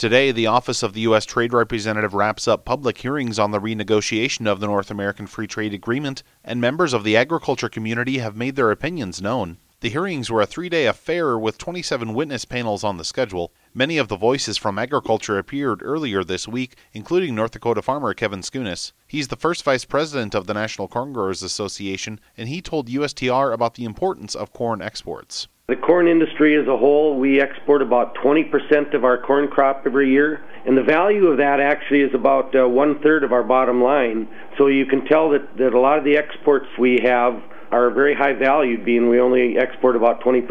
Today, the Office of the U.S. Trade Representative wraps up public hearings on the renegotiation of the North American Free Trade Agreement, and members of the agriculture community have made their opinions known. The hearings were a three day affair with 27 witness panels on the schedule. Many of the voices from agriculture appeared earlier this week, including North Dakota farmer Kevin Skunes. He's the first vice president of the National Corn Growers Association, and he told USTR about the importance of corn exports. The corn industry as a whole, we export about 20% of our corn crop every year, and the value of that actually is about uh, one third of our bottom line. So you can tell that, that a lot of the exports we have are very high valued, being we only export about 20%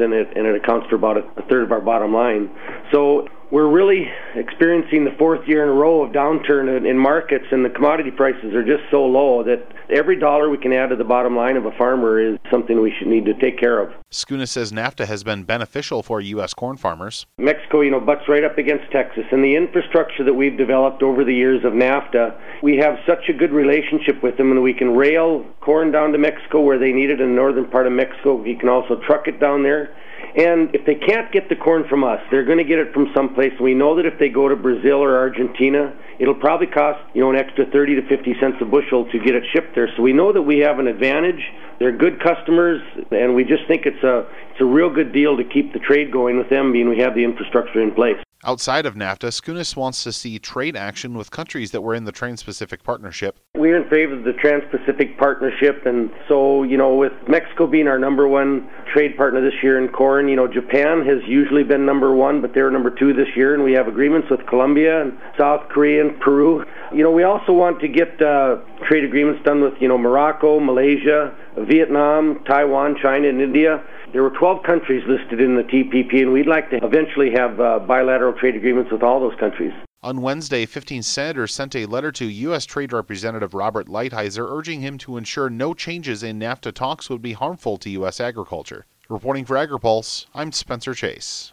and it, and it accounts for about a, a third of our bottom line. So we're really experiencing the fourth year in a row of downturn in, in, markets, and the commodity prices are just so low that every dollar we can add to the bottom line of a farmer is something we should need to take care of. Skunes says NAFTA has been beneficial for U.S. corn farmers. Mexico, you know, butts right up against Texas, and the infrastructure that we've developed over the years of NAFTA, we have such a good relationship with them, and we can rail corn down to Mexico where they need it in the northern part of Mexico. We can also truck it down there and if they can't get the corn from us, they're going to get it from someplace. We know that if they go to Brazil or Argentina, it'll probably cost you know an extra 30 to 50 cents a bushel to get it shipped there. So we know that we have an advantage. They're good customers, and we just think it's a it's a real good deal to keep the trade going with them, being we have the infrastructure in place. Outside of NAFTA, Skunes wants to see trade action with countries that were in the Trans Pacific Partnership. We're in favor of the Trans Pacific Partnership, and so, you know, with Mexico being our number one trade partner this year in corn, you know, Japan has usually been number one, but they're number two this year, and we have agreements with Colombia and South Korea and Peru. You know, we also want to get uh, trade agreements done with, you know, Morocco, Malaysia, Vietnam, Taiwan, China, and India. There were 12 countries listed in the TPP, and we'd like to eventually have uh, bilateral trade agreements with all those countries. On Wednesday, 15 senators sent a letter to U.S. Trade Representative Robert Lighthizer urging him to ensure no changes in NAFTA talks would be harmful to U.S. agriculture. Reporting for AgriPulse, I'm Spencer Chase.